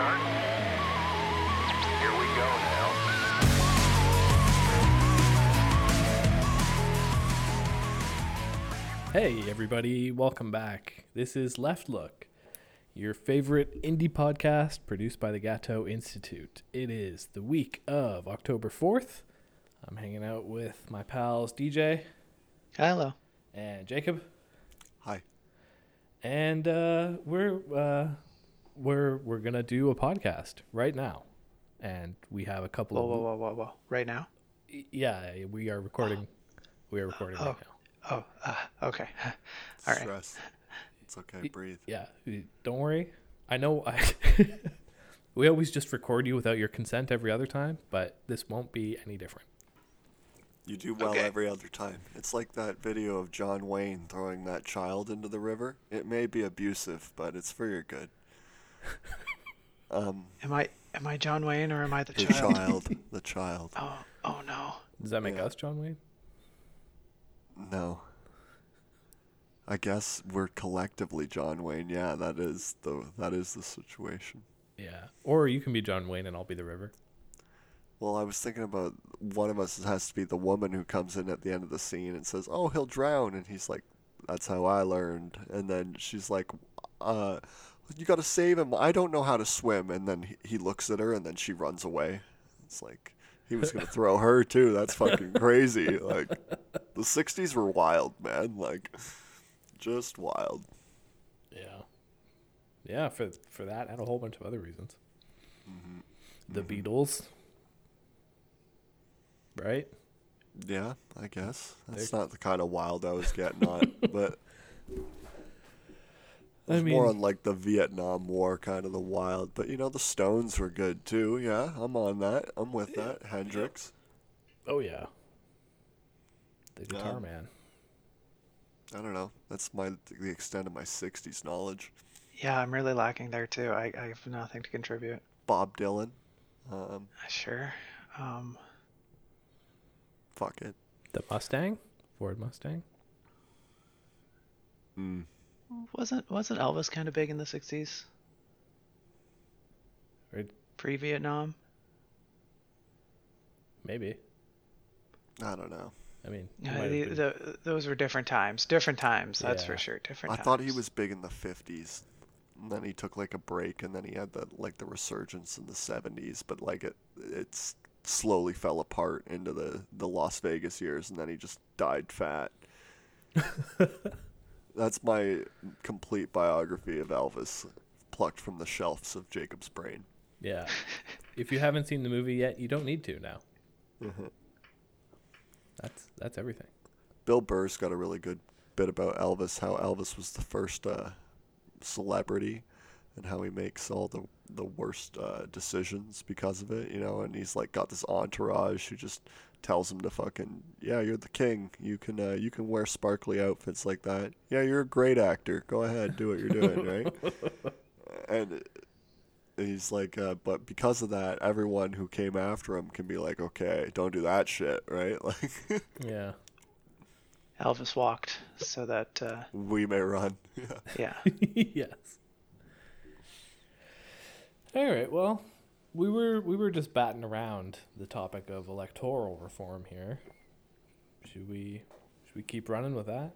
start? Here we go now. Hey, everybody, welcome back. This is Left Look, your favorite indie podcast produced by the Gateau Institute. It is the week of October 4th. I'm hanging out with my pals DJ Hello. and Jacob, Hi. and uh, we're uh, we're we're gonna do a podcast right now, and we have a couple Whoa, of whoa, whoa, whoa, whoa. Right now? yeah, we are recording. We are recording right Oh. now. Oh, uh, okay. All right. Stress. It's okay. Breathe. Yeah, don't worry. I know I we always just record you without your consent every other time, but this won't be any different. You do well Okay. every other time. It's like that video of John Wayne throwing that child into the river. It may be abusive, but it's for your good. Um, Am I am I John Wayne or am I the the child? child. The child. Oh, oh no. Does that make Yeah. us John Wayne? No. I guess we're collectively John Wayne. Yeah, that is the that is the situation. Yeah. Or you can be John Wayne and I'll be the river. Well, I was thinking about one of us has to be the woman who comes in at the end of the scene and says, "Oh, he'll drown," and he's like, "That's how I learned." And then she's like, "Uh, you got to save him. I don't know how to swim." And then he, he looks at her, and then she runs away. It's like he was gonna throw her too. That's fucking crazy. Like the '60s were wild, man. Like just wild. Yeah. Yeah, for for that and a whole bunch of other reasons. Mm-hmm. The mm-hmm. Beatles. Right? Yeah, I guess that's They're- not the kind of wild I was getting on, but. I It's more on like the Vietnam War kind of the wild, but you know the Stones were good too. Yeah, I'm on that. I'm with that. Hendrix. Oh yeah. The guitar Yeah. man. I don't know. That's my the extent of my '60s knowledge. Yeah, I'm really lacking there too. I, I have nothing to contribute. Bob Dylan. Um, Sure. Um, fuck it. The Mustang? Ford Mustang? Mm. Wasn't wasn't Elvis kind of big in the '60s? Right? Pre-Vietnam? Maybe. I don't know. I mean, Uh, the, the, those were different times. Different times, that's Yeah. for sure. Different I times. thought he was big in the '50s, and then he took like a break, and then he had the like the resurgence in the '70s, but like it it's slowly fell apart into the the Las Vegas years, and then he just died fat. That's my complete biography of Elvis, plucked from the shelves of Jacob's brain. Yeah. if you haven't seen the movie yet, you don't need to now. That's that's everything. Bill Burr's got a really good bit about Elvis, how Elvis was the first uh, celebrity, and how he makes all the the worst uh, decisions because of it, you know. And he's like got this entourage who just tells him to fucking yeah, you're the king. You can uh, you can wear sparkly outfits like that. Yeah, you're a great actor. Go ahead, do what you're doing, right? And he's like, uh, but because of that, everyone who came after him can be like, okay, don't do that shit, right? Like. Yeah. Elvis walked so that uh, we may run. Yeah. yeah. yes. All right. Well, we were we were just batting around the topic of electoral reform here. Should we should we keep running with that?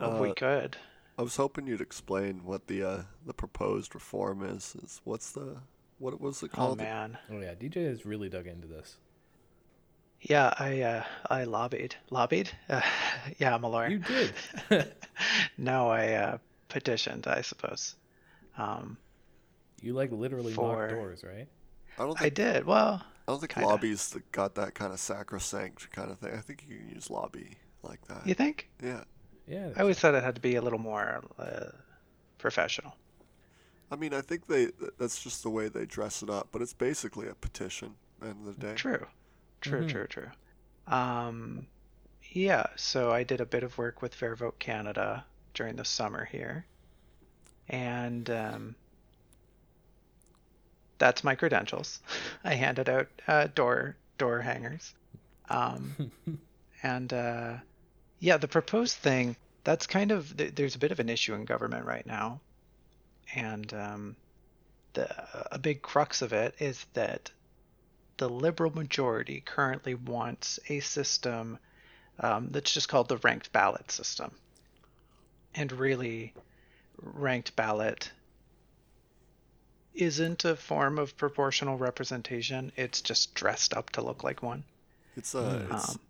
Oh, we Uh, could. I was hoping you'd explain what the uh, the proposed reform is. Is what's the what was it called? Oh man. Oh yeah, DJ has really dug into this. Yeah, I uh, I lobbied. Lobbied? Uh, yeah, I'm a lawyer. You did. no, I uh, petitioned, I suppose. Um, you like literally For- knocked doors, right? I don't Think, I did. Well, I don't think kinda. lobbies that got that kind of sacrosanct kind of thing. I think you can use lobby like that. you think? Yeah. Yeah. I always thought it had to be a little more uh, professional. I mean, I think they—that's just the way they dress it up, but it's basically a petition at the end of the day. True. True, Mhm. true, true. Um, yeah, so I did a bit of work with Fair Vote Canada during the summer here. And um, that's my credentials. I handed out uh, door door hangers. Um, and uh, yeah, the proposed thing, that's kind of, there's a bit of an issue in government right now. And um, the a big crux of it is that the liberal majority currently wants a system um, that's just called the ranked ballot system. And really, ranked ballot isn't a form of proportional representation. It's just dressed up to look like one. It's uh, Hmm. it's, Um,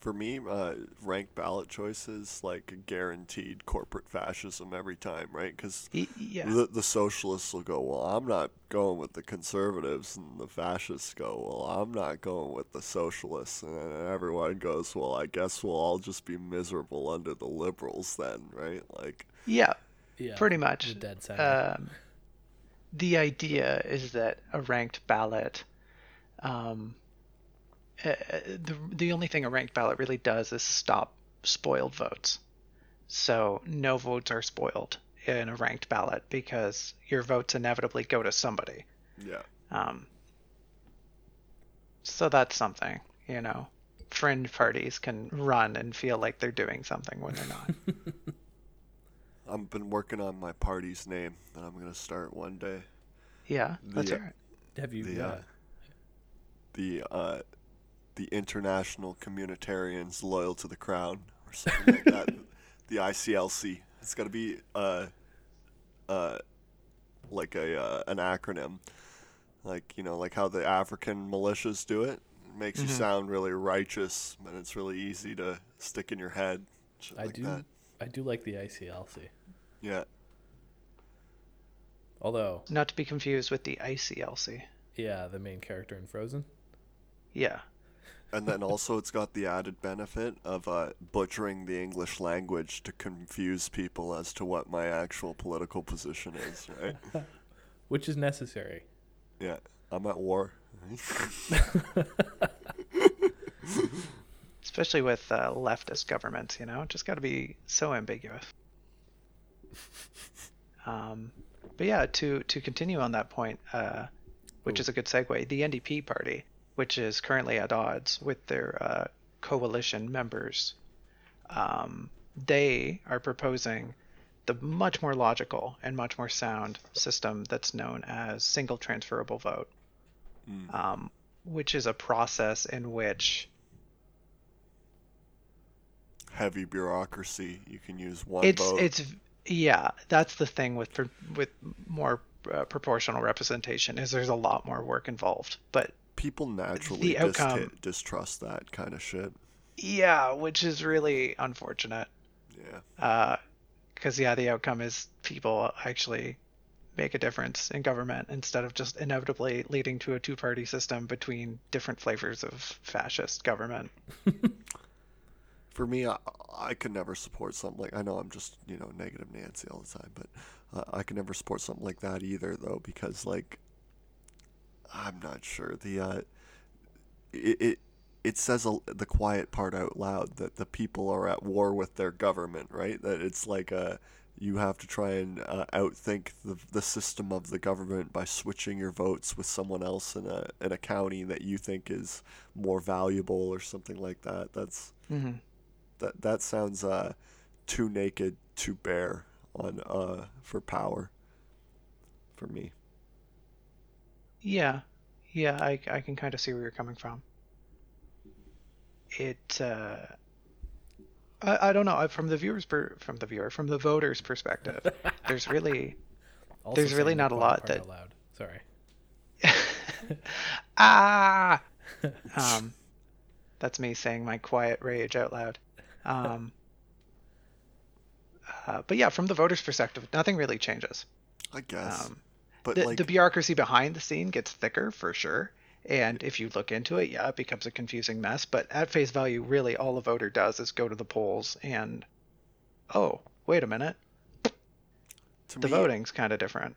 for me, uh, ranked ballot choices like guaranteed corporate fascism every time, right? Because yeah. the, the socialists will go, well, I'm not going with the conservatives, and the fascists go, well, I'm not going with the socialists, and everyone goes, well, I guess we'll all just be miserable under the liberals then, right? Like, yeah. Yeah. Pretty much. The dead center. Um, the idea is that a ranked ballot, um, uh, the the only thing a ranked ballot really does is stop spoiled votes. So no votes are spoiled in a ranked ballot because your votes inevitably go to somebody. yeah, Um, so that's something, you know. Fringe parties can run and feel like they're doing something when they're not. I've been working on my party's name that I'm gonna start one day. yeah, let's The, hear it. Have you? the, uh, the uh, the International Communitarians Loyal to the Crown or something like that. The ICLC. It's got to be uh, uh, like a uh, an acronym, like you know, like how the African militias do it. It makes you Mhm. sound really righteous, and it's really easy to stick in your head. Shit I like do. That. I do like the ICLC. Yeah. Although, Not to be confused with the ICLC. yeah, the main character in Frozen. Yeah. And then also, it's got the added benefit of uh, butchering the English language to confuse people as to what my actual political position is, right? which is necessary. yeah, I'm at war. Especially with uh, leftist governments, you know, just got to be so ambiguous. Um, but yeah, to to continue on that point, uh, which Ooh. is a good segue, the NDP party, which is currently at odds with their uh, coalition members, um, they are proposing the much more logical and much more sound system that's known as single transferable vote, Mm. um, which is a process in which Heavy bureaucracy. You can use one it's vote. it's yeah that's the thing with with more uh, proportional representation is there's a lot more work involved but People naturally the dist- distrust that kind of shit. yeah which is really unfortunate Yeah. because yeah the outcome is people actually make a difference in government instead of just inevitably leading to a two-party system between different flavors of fascist government For me, I, I could never support something like. I know I'm just you know negative Nancy all the time, but uh, I could never support something like that either, though, because like I'm not sure the uh, it, it it says a, the quiet part out loud that the people are at war with their government, right? That it's like a you have to try and uh, outthink the the system of the government by switching your votes with someone else in a in a county that you think is more valuable or something like that. That's mm-hmm. That that sounds uh too naked, too bare on uh for power for me. Yeah, yeah, I, I can kind of see where you're coming from. It, uh, I, I don't know. I- From the viewers, per, from the viewer, from the voters' perspective, there's really, There's really not a lot part that- out loud. Sorry. ah, um, that's me saying my quiet rage out loud. Um, uh, but yeah, from the voters' perspective, nothing really changes. I guess. Um, but the, like the bureaucracy behind the scene gets thicker for sure. And if you look into it, yeah, it becomes a confusing mess. But at face value, really, all a voter does is go to the polls and, oh, wait a minute, to the me, voting's kind of different.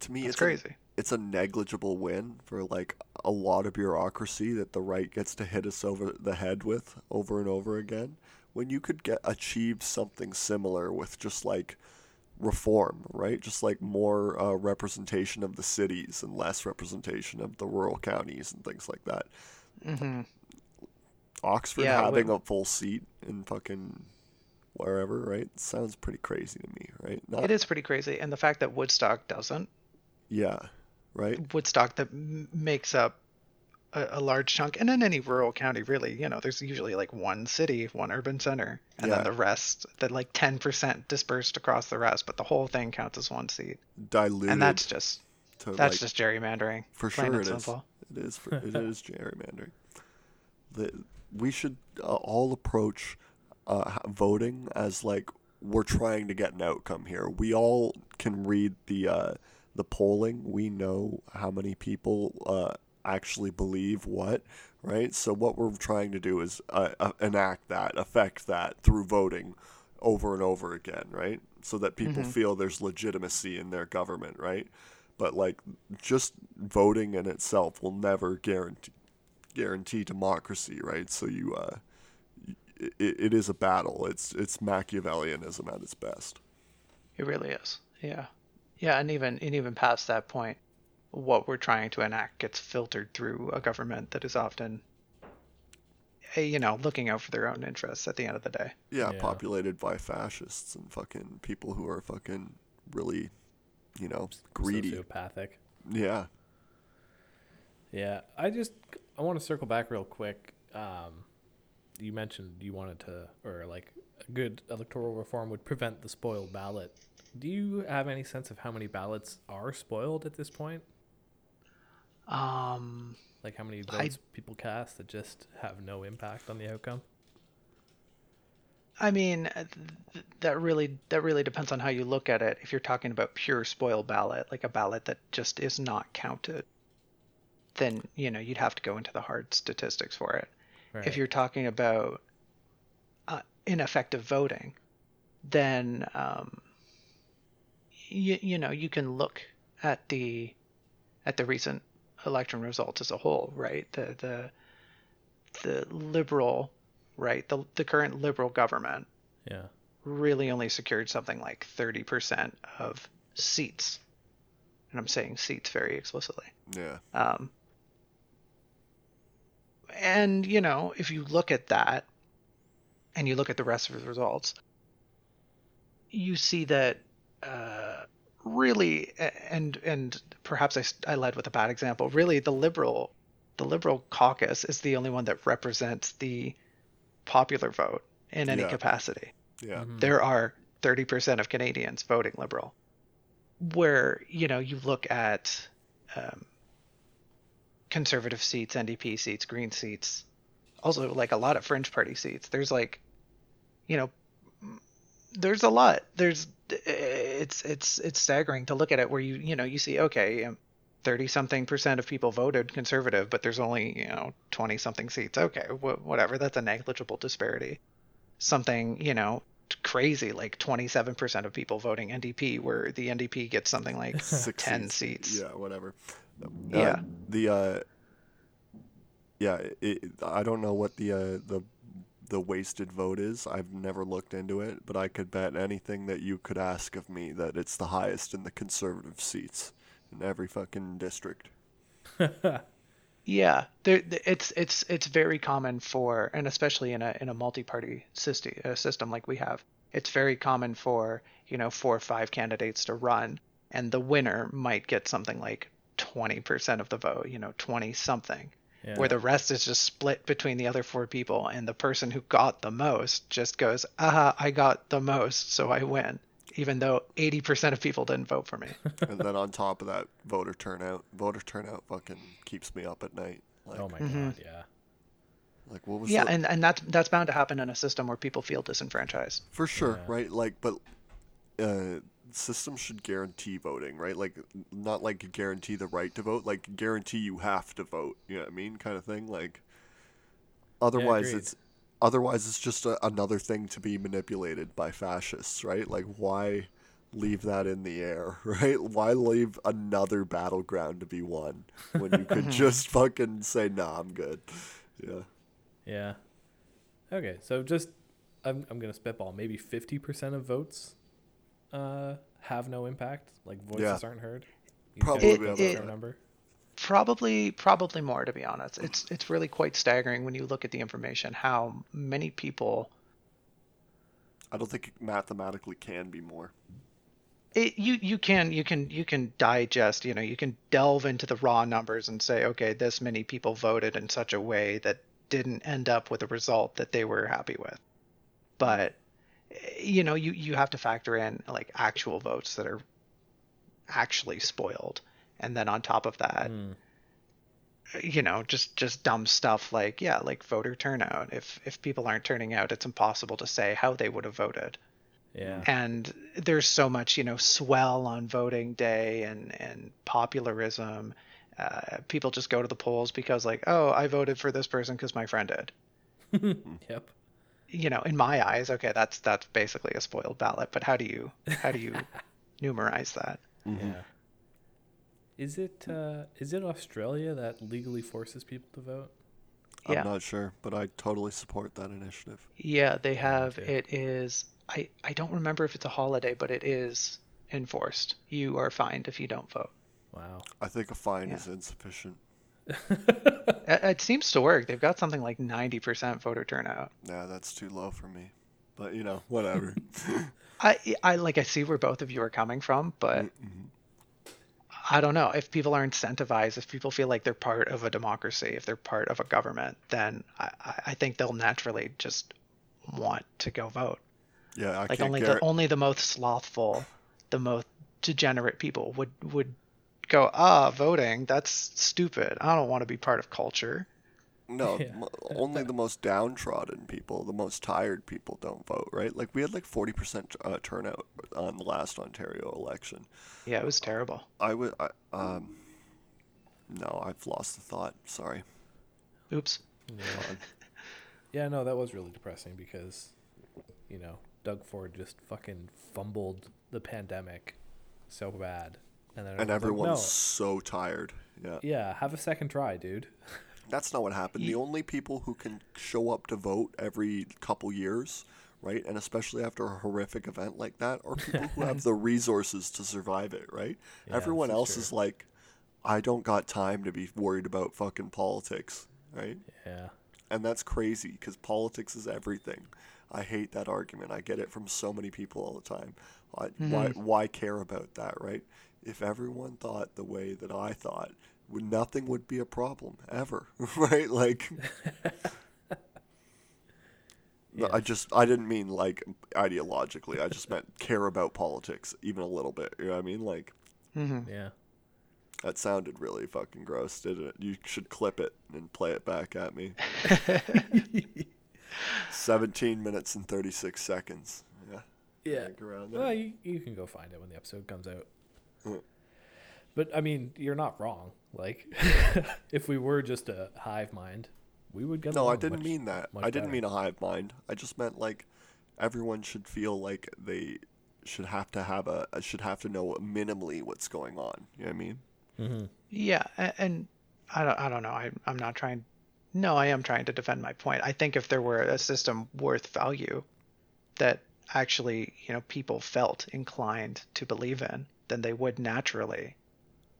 to me It's it's crazy. A, it's a negligible win for like a lot of bureaucracy that the right gets to hit us over the head with over and over again when you could get achieve something similar with just like reform, right? Just like more uh, representation of the cities and less representation of the rural counties and things like that. hmm Oxford Yeah, having a full seat in fucking wherever, right? Sounds pretty crazy to me, right? Not, It is pretty crazy. And the fact that Woodstock doesn't Yeah, right. Woodstock that m- makes up a, a large chunk, and in any rural county, really, you know, there's usually like one city, one urban center, and Yeah. then the rest, that like 10% dispersed across the rest, but the whole thing counts as one seat, Diluted. and that's just that's like, just gerrymandering. for sure it is. simple. It is. For, it is gerrymandering. The, we should uh, all approach uh, voting as like we're trying to get an outcome here. We all can read the uh, the polling. We know how many people uh, actually believe what, right? So what we're trying to do is uh, uh, enact that, affect that through voting over and over again, right? So that people feel there's legitimacy in their government, right? But like just voting in itself will never guarantee guarantee democracy, right? So you uh it, it is a battle. It's it's Machiavellianism at its best. It really is. Yeah. Yeah, and even and even past that point, what we're trying to enact gets filtered through a government that is often eh, you know, looking out for their own interests at the end of the day. Yeah, Yeah. populated by fascists and fucking people who are fucking really, you know, greedy. Sociopathic. Yeah. Yeah, I just I want to circle back real quick. Um, you mentioned you wanted to, or like a good electoral reform would prevent the spoiled ballot. Do you have any sense of how many ballots are spoiled at this point? Um Like how many I- votes people cast that just have no impact on the outcome? I mean, uh, th- that really that really depends on how you look at it. If you're talking about pure spoil ballot, like a ballot that just is not counted, then you know you'd have to go into the hard statistics for it. Right. If you're talking about uh, ineffective voting, then um, you you know you can look at the at the recent election results as a whole, right? The the the liberal, right? The the current liberal government yeah, really only secured something like 30% of seats. And I'm saying seats very explicitly. Yeah. Um, and, you know, if you look at that and you look at the rest of the results, you see that uh, really, and and perhaps I led with a bad example. Really, the liberal, the liberal caucus is the only one that represents the popular vote in any Yeah. capacity Yeah. Mhm. there are 30% of Canadians voting liberal. Where, you know, you look at um, conservative seats, NDP seats, Green seats, also like a lot of fringe party seats. There's like, you know, there's a lot. There's it's it's it's staggering to look at it where you you know you see okay, um, 30 something percent of people voted conservative, but there's only you know 20 something seats. Okay, wh- whatever. That's a negligible disparity. Something you know crazy like 27% of people voting NDP, where the NDP gets something like Six 10 seats. Yeah, whatever. Uh, Yeah. the uh yeah, it, I don't know what the uh the the wasted vote is. I've never looked into it, but I could bet anything that you could ask of me that it's the highest in the conservative seats in every fucking district. Yeah, there, it's it's it's very common for, and especially in a in a multi-party system uh, system like we have, it's very common for you know four or five candidates to run, and the winner might get something like twenty percent of the vote, you know, twenty something, yeah. where the rest is just split between the other four people, and the person who got the most just goes, aha, I got the most, so I win, even though eighty percent of people didn't vote for me. and then on top of that, voter turnout. Voter turnout fucking keeps me up at night. Like, oh my Mhm. god, yeah. like what was yeah, the, and and that's that's bound to happen in a system where people feel disenfranchised. For sure, Yeah. right? Like, but uh, systems should guarantee voting, right? Like, not like guarantee the right to vote, like guarantee you have to vote. You know what I mean? Kind of thing. Like, otherwise agreed. it's otherwise it's just a, another thing to be manipulated by fascists, right? Like, why leave that in the air, right? Why leave another battleground to be won when you could just fucking say, "Nah, I'm good." Yeah. Yeah. Okay, so just I'm I'm gonna spitball. Maybe fifty percent of votes uh have no impact. Like voices Yeah. aren't heard. You Probably guys about have a that. number. Probably, probably more to be honest. It's it's really quite staggering when you look at the information how many people. I don't think it mathematically can be more. it, you you can you can you can digest you know you can delve into the raw numbers and say okay this many people voted in such a way that didn't end up with a result that they were happy with but you know you you have to factor in like actual votes that are actually spoiled and then on top of that Mm. you know just just dumb stuff like yeah like voter turnout if if people aren't turning out it's impossible to say how they would have voted Yeah. and there's so much you know swell on voting day and and popularism uh, people just go to the polls because like oh i voted for this person because my friend did Yep. You know in my eyes okay that's that's basically a spoiled ballot but how do you how do you numerize that Mm-hmm. Yeah. Is it uh, is it Australia that legally forces people to vote? Yeah. I'm not sure, but I totally support that initiative. yeah they have too. it is i i don't remember if it's a holiday but it is enforced you are fined if you don't vote Wow. I think a fine Yeah. is insufficient. it, it seems to work they've got something like 90% voter turnout Yeah, that's too low for me. But you know, whatever. I, I like I see where both of you are coming from, but mm-hmm. I don't know if people are incentivized, if people feel like they're part of a democracy, if they're part of a government, then I, I- I think they'll naturally just want to go vote. yeah, I Like can't only the guarantee. only the most slothful, the most degenerate people would would go ah voting that's stupid. I don't want to be part of culture. No, Yeah. mo- only the most downtrodden people, the most tired people don't vote, right? Like we had like 40% uh, turnout on the last Ontario election. Yeah, it was terrible. I would, I, um, no, I've lost the thought. Sorry. Oops. Yeah. yeah, no, that was really depressing because, you know, Doug Ford just fucking fumbled the pandemic so bad, and then And everyone's like, everyone's so tired. Yeah. yeah, have a second try, dude. That's not what happened. The only people who can show up to vote every couple years, right, and especially after a horrific event like that, are people who have the resources to survive it, right? Yeah, Everyone else true. is like, I don't got time to be worried about fucking politics, right? Yeah, And that's crazy because politics is everything. I hate that argument. I get it from so many people all the time. I, Why, mm-hmm. why care about that, right? If everyone thought the way that I thought, would nothing would be a problem ever, right? Like, Yeah. I just I didn't mean like ideologically. I just meant care about politics even a little bit. You know what I mean? Like mm-hmm. yeah. that sounded really fucking gross, didn't it? You should clip it and play it back at me. 17 minutes and 36 seconds. Yeah. Yeah. Think around there. Well, you, you can go find it when the episode comes out. Mm. But I mean, you're not wrong. Like, if we were just a hive mind, we would get. No, I didn't much- mean that. much I didn't better. mean a hive mind. I just meant like everyone should feel like they should have to have a should have to know minimally what's going on. You know what I mean? Mm-hmm. Yeah, and I don't, I don't know. I, I'm not trying. No, I am trying to defend my point. I think if there were a system worth value that actually, you know, people felt inclined to believe in, then they would naturally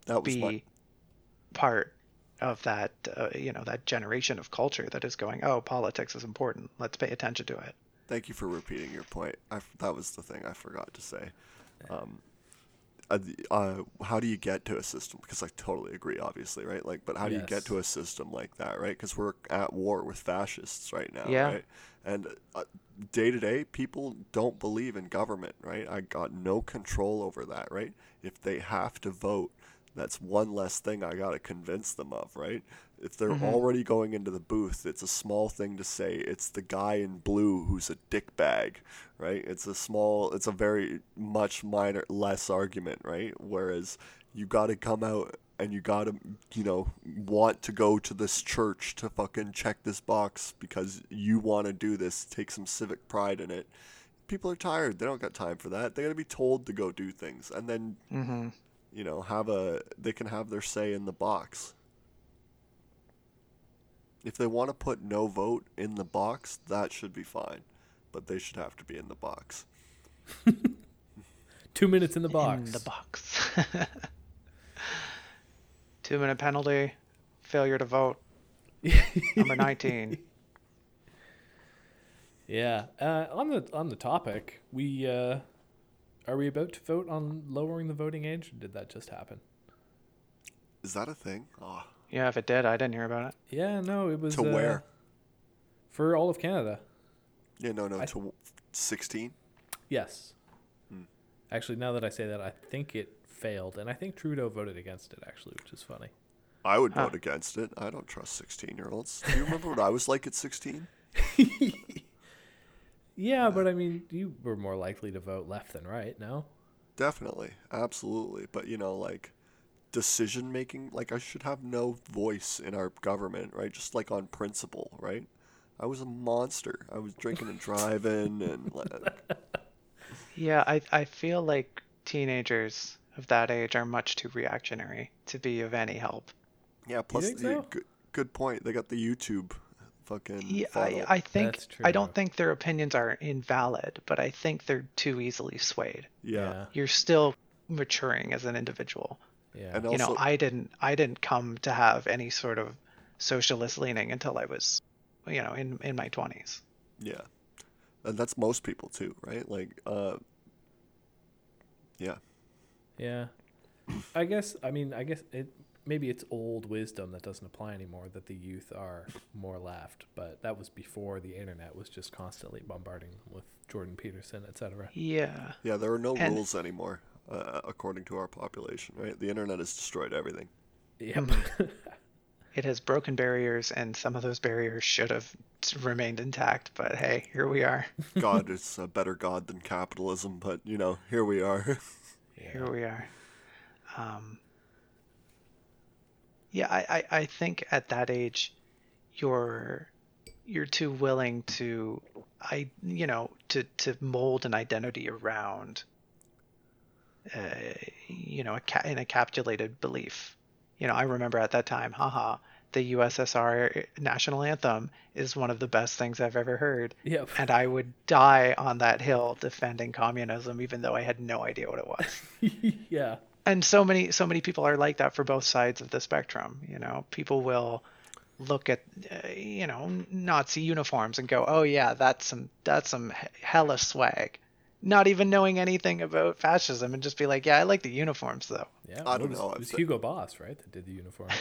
That was be my part of that, uh, you know, that generation of culture that is going, oh, politics is important. Let's pay attention to it. Thank you for repeating your point. I f that was the thing I forgot to say. Um, uh, uh, how do you get to a system? Because I totally agree, obviously, right? Like, but how do you get to a system like that, right? Because we're at war with fascists right now, Yeah. right? And day to day, people don't believe in government, right? I got no control over that, right? If they have to vote, that's one less thing I got to convince them of, right? If they're mm-hmm. already going into the booth, it's a small thing to say. It's the guy in blue who's a dickbag, right? It's a small, it's a very much minor, less argument, right? Whereas you got to come out and you got to, you know, want to go to this church to fucking check this box because you want to do this, take some civic pride in it. People are tired. They don't got time for that. They got to be told to go do things. And then Mm-hmm. you know, have a they can have their say in the box. If they want to put no vote in the box, that should be fine, but they should have to be in the box. Two minutes in the box. In the box. Two minute penalty, failure to vote. Number 19. Yeah. Uh, on the on the topic, we uh, are we about to vote on lowering the voting age? Or did that just happen? Is that a thing? Oh, Yeah, if it did, I didn't hear about it. Yeah, no, it was To uh, where? for all of Canada. yeah, no, no, I- to 16. Yes. Hmm. Actually, now that I say that, I think it failed, and I think Trudeau voted against it actually, which is funny. I would Huh. vote against it. I don't trust 16 year olds. Do you remember what I was like at 16? Yeah, but I mean, you were more likely to vote left than right. No. Definitely, absolutely. But you know, like decision making, like I should have no voice in our government, right? Just like on principle, right? I was a monster. I was drinking and driving, and like, Yeah, I I feel like teenagers of that age are much too reactionary to be of any help. yeah. Plus, think yeah, so? good, good point. They got the YouTube fucking. Yeah, I. I think That's I don't think their opinions are invalid, but I think they're too easily swayed. yeah. You're still maturing as an individual. Yeah. And you know, I didn't I didn't come to have any sort of socialist leaning until I was, you know, in in my 20s. Yeah. And that's most people too, right? Like, uh, yeah. Yeah. I guess I mean I guess it maybe it's old wisdom that doesn't apply anymore that the youth are more left, but that was before the internet was just constantly bombarding them with Jordan Peterson, etc. Yeah. Yeah, there are no And- rules anymore, uh, according to our population, right? The internet has destroyed everything. Yep. It has broken barriers and some of those barriers should have remained intact, but hey, here we are. God is a better God than capitalism, but you know, here we are. Here we are. Um, yeah, I, I, I think at that age, you're you're too willing to, I you know, to to mold an identity around, uh, you know, a ca- an encapsulated belief. You know, I remember at that time, haha, the USSR national anthem is one of the best things I've ever heard. Yep. And I would die on that hill defending communism, even though I had no idea what it was yeah. and so many so many people are like that for both sides of the spectrum you know people will look at uh, you know nazi uniforms and go oh yeah that's some that's some he- hella swag not even knowing anything about fascism and just be like yeah i like the uniforms though Yeah. I don't was, know, It was Hugo Boss, right, that did the uniforms.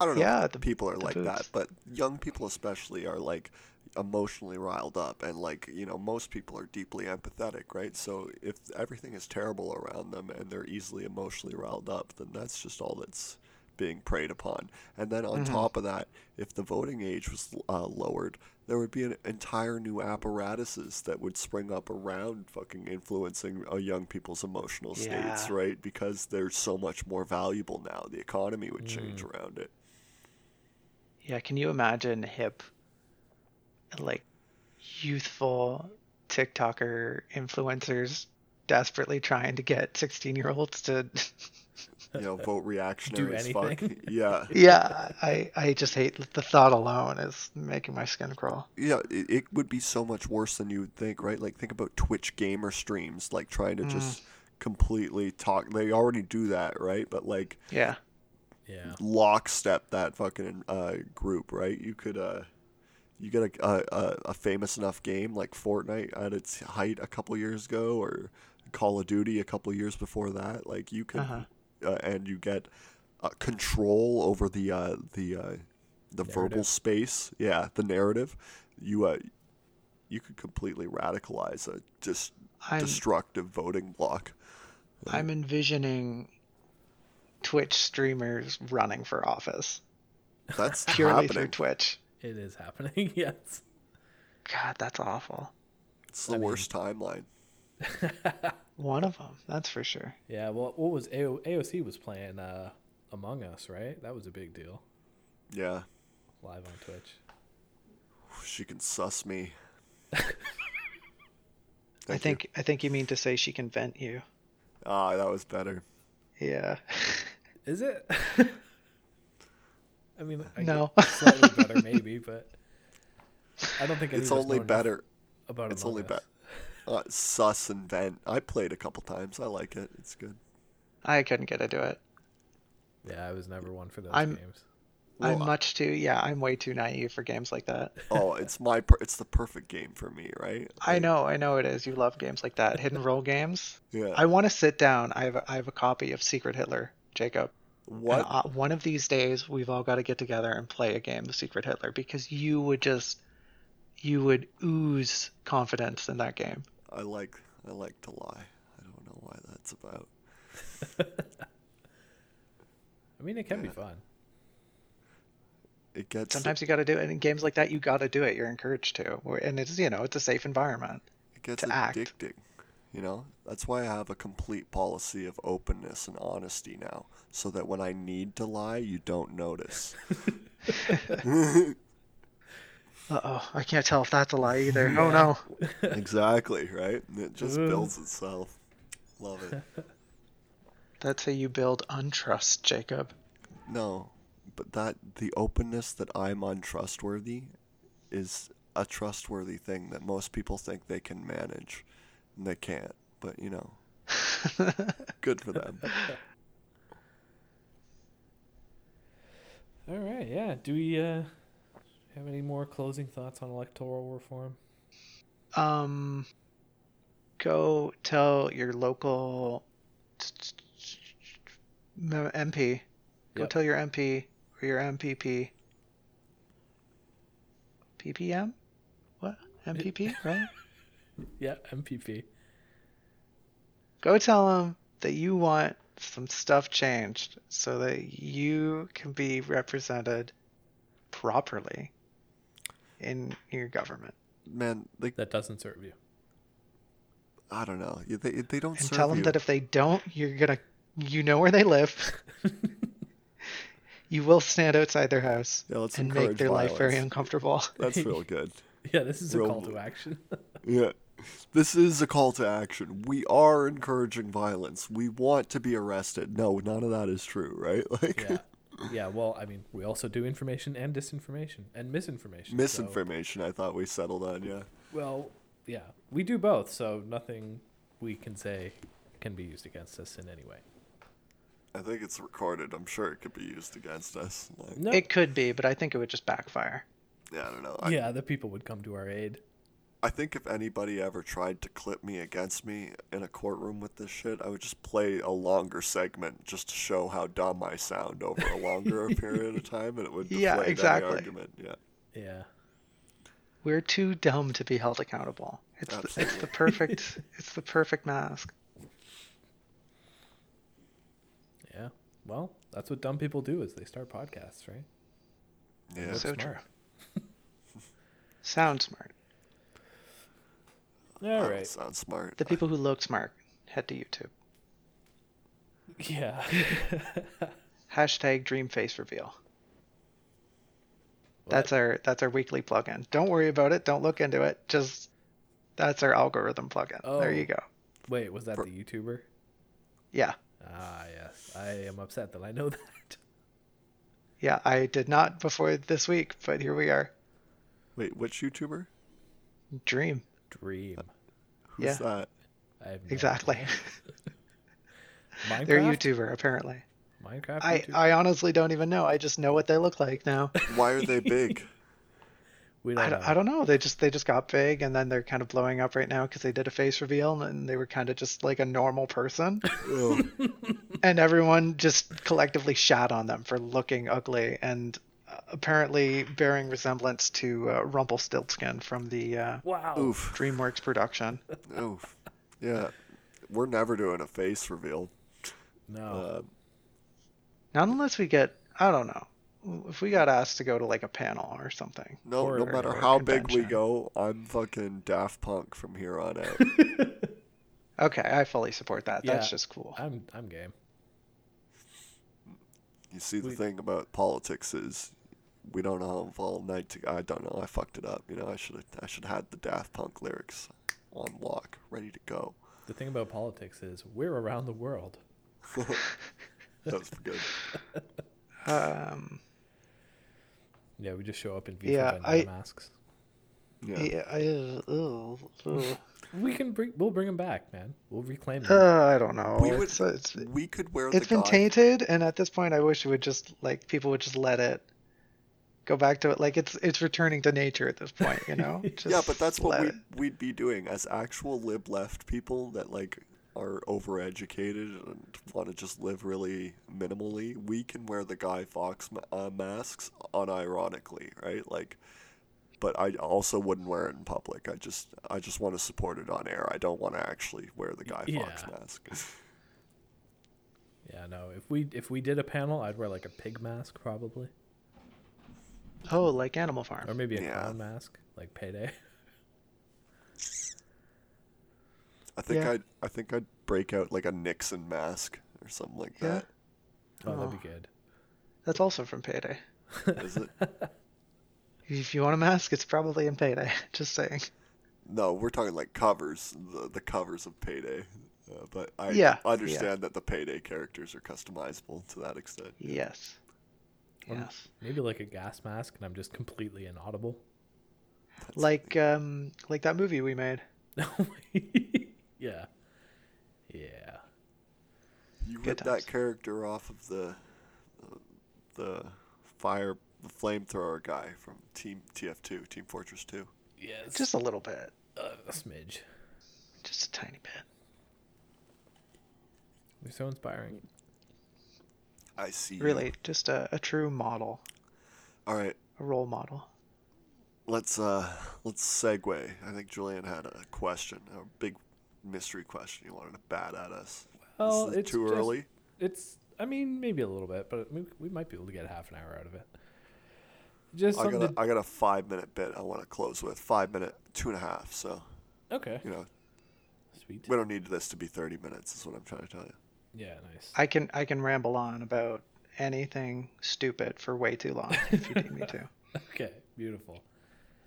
I don't know Yeah, the- people are the like boots. that, but young people especially are like emotionally riled up and like, you know, most people are deeply empathetic, right? So if everything is terrible around them and they're easily emotionally riled up, then that's just all that's being preyed upon. And then on top of that, if the voting age was uh, lowered, there would be an entire new apparatuses that would spring up around fucking influencing uh, young people's emotional states, Yeah. right? Because they're so much more valuable now. The economy would change around it. Yeah can you imagine hip like youthful tiktoker influencers desperately trying to get 16 year olds to you know, vote reactionary as fuck. anything. Yeah, yeah i i just hate the thought alone is making my skin crawl yeah. It, it would be so much worse than you would think, right? Like think about Twitch gamer streams, like trying to just mm. completely talk. They already do that, right? But like yeah yeah. lockstep that fucking uh, group, right? You could uh, you get a, a a- a famous enough game like Fortnite at its height a couple years ago, or Call of Duty a couple years before that. Like you could, Uh-huh. uh, and you get uh, control over the uh, the uh, the verbal space. Yeah, the narrative. You uh, you could completely radicalize a just I'm- destructive voting block. I'm envisioning Twitch streamers running for office That's purely happening. through Twitch. It is happening. yes. God, that's awful. It's the worst timeline. One of them, that's for sure. Yeah. Well, what was AO- AOC was playing uh, Among Us, right? That was a big deal. Yeah. Live on Twitch. She can suss me. I Thank you. think I think you mean to say she can vent you. Ah, that was better. Yeah. Is it? I mean, I No. slightly better maybe, but I don't think It's only better. About It's only better. Uh, sus and vent. I played a couple times. I like it. It's good. I couldn't get into it. Yeah, I was never one for those I'm- games. I'm much too yeah. I'm way too naive for games like that. oh, it's my per- it's the perfect game for me, right? I know, I know it is. You love games like that, hidden role games. Yeah. I want to sit down. I have a, I have a copy of Secret Hitler, Jacob. And, what? uh, one of these days, we've all got to get together and play a game of Secret Hitler because you would just, you would ooze confidence in that game. I like I like to lie. I don't know why that's about. I mean, it can be fun. It gets Sometimes you got to do it in games like that. You got to do it. You're encouraged to, and it's you know it's a safe environment. it gets to act. You know, that's why I have a complete policy of openness and honesty now, so that when I need to lie, you don't notice. Uh oh, I can't tell if that's a lie either. Oh no. exactly, right? It just Ugh. builds itself. Love it. That's how you build untrust, Jacob. No, but that the openness that I'm untrustworthy is a trustworthy thing that most people think they can manage, and they can't. But you know, good for them. All right, yeah. Do we uh, have any more closing thoughts on electoral reform? Um, go tell your local MP. Go Yep. tell your MP or your MPP. PPM? What? MPP, right? Yeah, MPP. Go tell them that you want some stuff changed so that you can be represented properly in your government. Man, like That doesn't serve you. I don't know. They they don't And serve tell them you. that if they don't, you're gonna, you know where they live. you will stand outside their house Yeah, let's and make encourage their life very uncomfortable. That's real good. Yeah, this is a call to action. Yeah. This is a call to action. We are encouraging violence. We want to be arrested. No, none of that is true, right? Like yeah. Yeah, well, I mean, we also do information and disinformation and misinformation. so- misinformation I thought we settled on, yeah. well, yeah, we do both, so nothing we can say can be used against us in any way. I think it's recorded. I'm sure it could be used against us. Like, No. It could be, but I think it would just backfire. yeah, I don't know. I, yeah, the people would come to our aid. I think if anybody ever tried to clip me against me in a courtroom with this shit, I would just play a longer segment just to show how dumb I sound over a longer period of time, and it would deflate Yeah, any exactly. argument. Yeah. Yeah. We're too dumb to be held accountable. It's the, it's the perfect it's the perfect mask. Yeah. Well, that's what dumb people do is they start podcasts, right? Yeah. Look So smart. Sound smart. I All don't right. Sound smart. The people who look smart head to YouTube. Yeah. Hashtag dream face reveal. That's our that's our weekly plugin. Don't worry about it. Don't look into it. Just that's our algorithm plugin. Oh. There you go. Wait, was that Per- the YouTuber? Yeah. Ah, yes. I am upset that I know that. Yeah, I did not before this week, but here we are. Wait, which YouTuber? Dream. Dream. Who's Yeah. that? I have no Exactly. idea. They're Minecraft? YouTuber apparently. Minecraft. I I honestly don't even know. I just know what they look like now. Why are they big? we don't I, know. don't, I don't know. They just they just got big and then they're kind of blowing up right now because they did a face reveal and they were kind of just like a normal person and everyone just collectively shat on them for looking ugly and uh, apparently bearing resemblance to uh, Rumpelstiltskin from the uh, Wow. oof. DreamWorks production. Oof. Yeah. We're never doing a face reveal. No. Uh, Not unless we get I don't know if we got asked to go to like a panel or something. no, Or- no matter how big we go, I'm fucking Daft Punk from here on out. Okay, I fully support that. That's just cool. I'm I'm game. You see, the We- thing about politics is we don't know how involved night to. I don't know. I fucked it up. You know, I should have. I should have had the Daft Punk lyrics on lock, ready to go. The thing about politics is we're around the world. That was good. Um, Yeah, we just show up in V Yeah, for I- masks. Yeah. yeah, I, uh, uh, We can bring. We'll bring them back, man. We'll reclaim them. uh, I don't know. We would. it's, it's, we could wear it's the been guy. tainted, and at this point, I wish it would just like people would just let it Go back to it. Like it's it's returning to nature at this point, you know. yeah, but that's what we we'd be doing as actual lib left people that like are overeducated and want to just live really minimally. We can wear the Guy Fawkes uh, masks unironically, right? Like, but I also wouldn't wear it in public. I just I just want to support it on air. I don't want to actually wear the Guy Fawkes mask. Yeah, no. If we if we did a panel, I'd wear like a pig mask probably, Oh, like Animal Farm. or maybe a Yeah. clown mask, like Payday. I think Yeah. I'd I think I'd break out like a Nixon mask or something like Yeah. that. Oh, Oh. that'd be good. That's also from Payday. Is it? If you want a mask, it's probably in Payday. Just saying. No, we're talking like covers, the, the covers of Payday. Uh, but I Yeah, understand that the Payday characters are customizable to that extent. Yes. Um, Yes. Maybe like a gas mask, and I'm just completely inaudible. Like um like that movie we made. Yeah, yeah. You Good ripped times. that character off of the uh, the fire the flamethrower guy from Team TF2, Team Fortress 2. Yes. Just a little bit. uh, a smidge. Just a tiny bit. They're so inspiring. I see. you. Really, just a, a true model, All right, a role model. let's uh let's segue. I think Julian had a question, a big mystery question you wanted to bat at us. Well, this is it's too just- early. It's. I mean, maybe a little bit, but we, we might be able to get half an hour out of it. Just I got a, to, I got a five minute bit I want to close with. Five minute, two and a half. So okay. you know Sweet. we don't need this to be thirty minutes. Is what I'm trying to tell you. Yeah. Nice. I can I can ramble on about anything stupid for way too long if you need me to. Okay. Beautiful.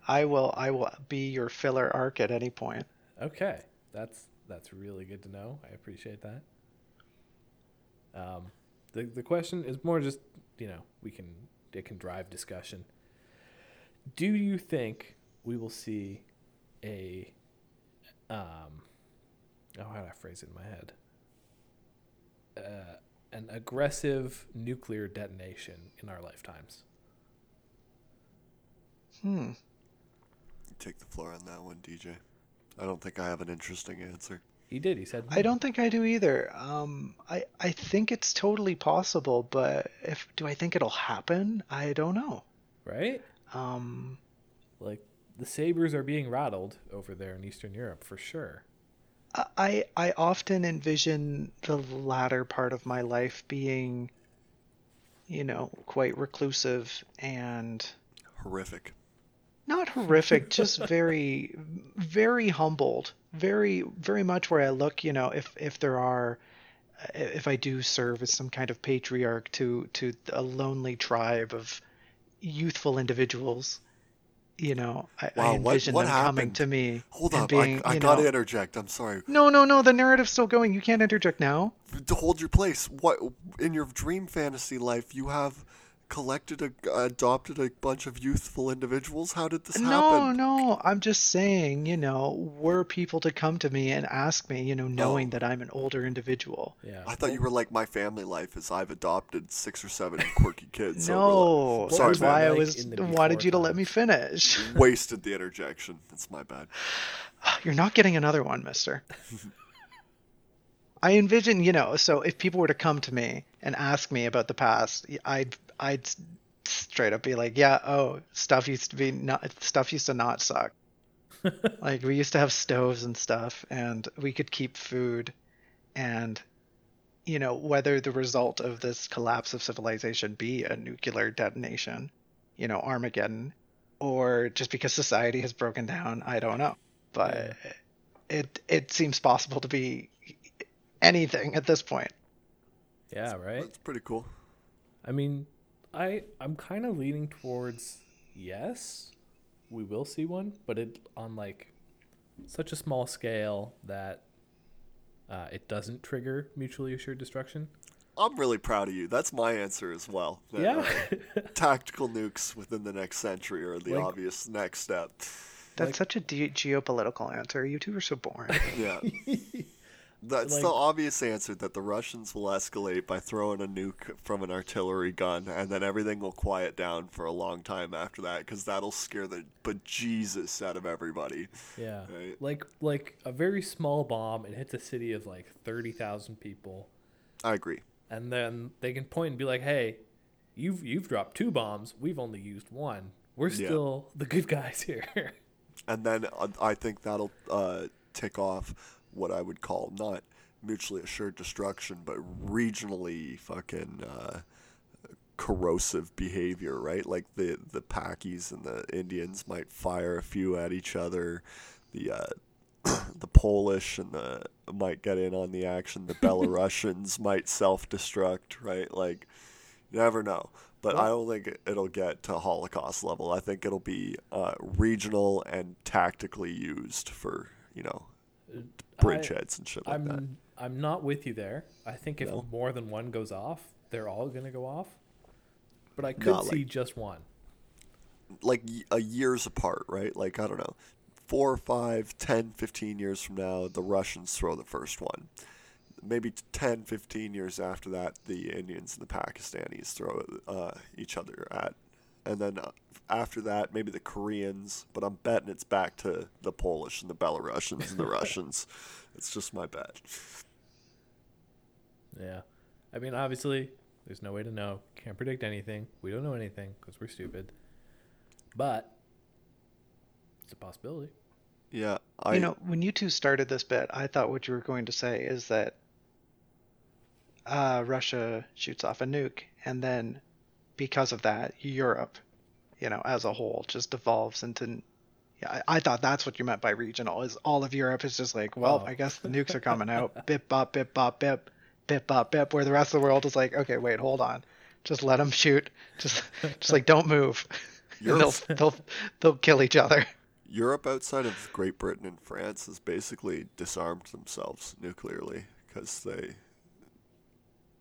I will I will be your filler arc at any point. Okay. That's that's really good to know. I appreciate that. Um, the the question is more just you know we can it can drive discussion. Do you think we will see a um oh how do I phrase it in my head? Uh, an aggressive nuclear detonation in our lifetimes. Hmm. You take the floor on that one, DJ. I don't think I have an interesting answer. He did. He said. I don't think I do either. Um, I I think it's totally possible, but if do I think it'll happen? I don't know. Right. Um, Like the sabers are being rattled over there in Eastern Europe for sure. I I often envision the latter part of my life being, you know, quite reclusive and Horrific. Not horrific, just very, very humbled. Very, very much where I look, you know, if if there are, if I do serve as some kind of patriarch to to a lonely tribe of youthful individuals, you know, I, I Wow, what- envision what them coming to me. Hold up, being, I, I gotta know- interject. I'm sorry. No, no, no. The narrative's still going. You can't interject now. To hold your place. What in your dream fantasy life you have collected a adopted a bunch of youthful individuals? How did this No, happen? no. No. I'm just saying, you know, were people to come to me and ask me, you know, knowing Oh. that I'm an older individual. Yeah. I thought you were like my family life is I've adopted six or seven quirky kids. over No, What Sorry, why I was in the wanted you to let me finish. wasted the interjection. That's my bad. You're not getting another one, mister. I envision, you know, so if people were to come to me and ask me about the past, I'd I'd straight up be like, yeah, oh, stuff used to be not stuff used to not suck. like we used to have stoves and stuff and we could keep food and you know, whether the result of this collapse of civilization be a nuclear detonation, you know, Armageddon, or just because society has broken down, I don't know. But it it seems possible to be anything at this point. yeah. Right. That's pretty cool. I mean, I I'm kind of leaning towards yes, we will see one, but it on like such a small scale that uh, it doesn't trigger mutually assured destruction. I'm really proud of you. That's my answer as well. That, Yeah. uh, tactical nukes within the next century are the Like- obvious next step. That's Like- such a de- geopolitical answer. You two are so boring. Yeah. That's Like- the obvious answer that the Russians will escalate by throwing a nuke from an artillery gun, and then everything will quiet down for a long time after that, because that'll scare the bejesus out of everybody. Yeah. Right. Like like a very small bomb, it hits a city of like thirty thousand people, I agree. and then they can point and be like, "Hey, you've you've dropped two bombs. We've only used one. We're Yeah. still the good guys here." And then uh, I think that'll uh, tick off what I would call not mutually assured destruction, but regionally fucking uh, corrosive behavior, right? Like the the Pakis and the Indians might fire a few at each other. The uh, the Polish and the might get in on the action. The Belarusians might self destruct, right? Like you never know. But I don't think it'll get to Holocaust level. I think it'll be uh, regional and tactically used for you know bridgeheads and shit like I'm that. I'm not with you there. I think if No? more than one goes off, they're all gonna go off. But I could Not see like- just one. like a years apart, right? Like I don't know, four, five, 10, 15 years from now, the Russians throw the first one. Maybe t- 10, 15 years after that, the Indians and the Pakistanis throw uh, each other at, and then uh, after that, maybe the Koreans. But I'm betting it's back to the Polish and the Belarusians and the Russians. It's just my bet. Yeah. I mean, obviously, there's no way to know. Can't predict anything. We don't know anything because we're stupid. But it's a possibility. Yeah, I you know, when you two started this bet, I thought what you were going to say is that uh, Russia shoots off a nuke, and then because of that, Europe, you know, as a whole, just devolves into. Yeah, I, I thought that's what you meant by regional. Is all of Europe is just like, well, Oh. I guess the nukes are coming out, bip bop, bip bop, bip, bip bop, bip. Where the rest of the world is like, okay, wait, hold on, just let them shoot, just, just like don't move. And they'll, they'll, they'll kill each other. Europe outside of Great Britain and France has basically disarmed themselves nuclearly because they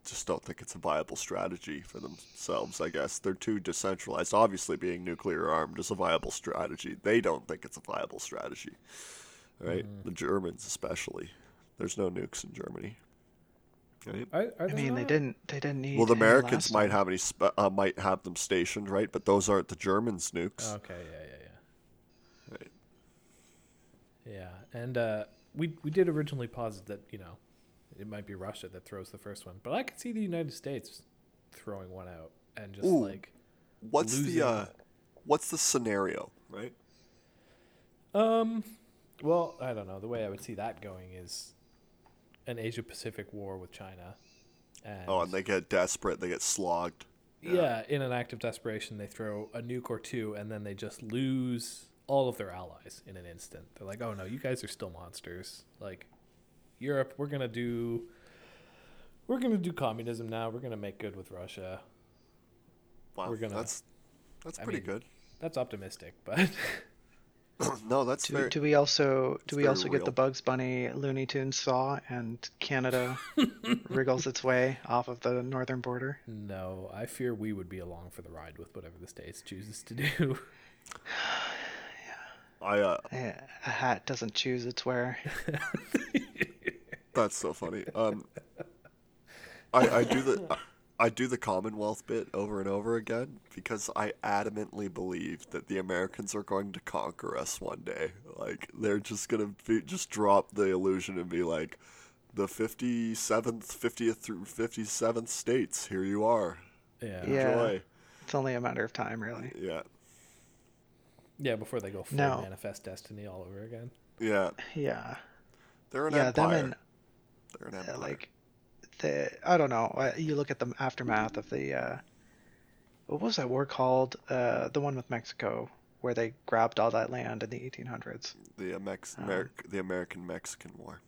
just don't think it's a viable strategy for themselves. I guess they're too decentralized. Obviously, being nuclear armed is a viable strategy. They don't think it's a viable strategy, right? The Germans, especially. There's no nukes in Germany. Right? Are, are I there mean, they didn't. They didn't need. Well, the Americans last might have any spe- uh, might have them stationed, right? But those aren't the Germans' nukes. Okay, yeah, yeah, yeah. Right. Yeah, and uh, we we did originally posit that you know it might be Russia that throws the first one, but I could see the United States throwing one out and just Ooh. like What's losing- the uh, what's the scenario, right? um, well, I don't know. The way I would see that going is an Asia Pacific war with China, and Oh, and they get desperate. They get slogged. yeah, in an act of desperation, they throw a nuke or two, and then they just lose all of their allies in an instant. They're like, "Oh no, you guys are still monsters." Like Europe, we're gonna do, we're gonna do communism now. We're gonna make good with Russia. Wow, We're gonna- that's that's I pretty mean, good. That's optimistic, but no, that's Do, very. do we also do we very also get the. Bugs Bunny Looney Tunes saw and Canada wriggles its way off of the northern border? no, I fear we would be along for the ride with whatever the states chooses to do. I uh, Eh, A hat doesn't choose its wearer. that's so funny. Um, I I do the. I do the Commonwealth bit over and over again because I adamantly believe that the Americans are going to conquer us one day. Like they're just gonna be, just drop the illusion and be like, the fifty seventh, fiftieth through fifty seventh states. Here you are. yeah. Yeah. It's only a matter of time, really. Yeah. Yeah, before they go full No. manifest destiny all over again. Yeah. Yeah, They're an yeah. Them empire. and They're an uh, empire. like the I don't know. uh, You look at the aftermath of the uh, what was that war called? Uh, the one with Mexico, where they grabbed all that land in the 1800s. the uh, Mex- um, the American Mexican War.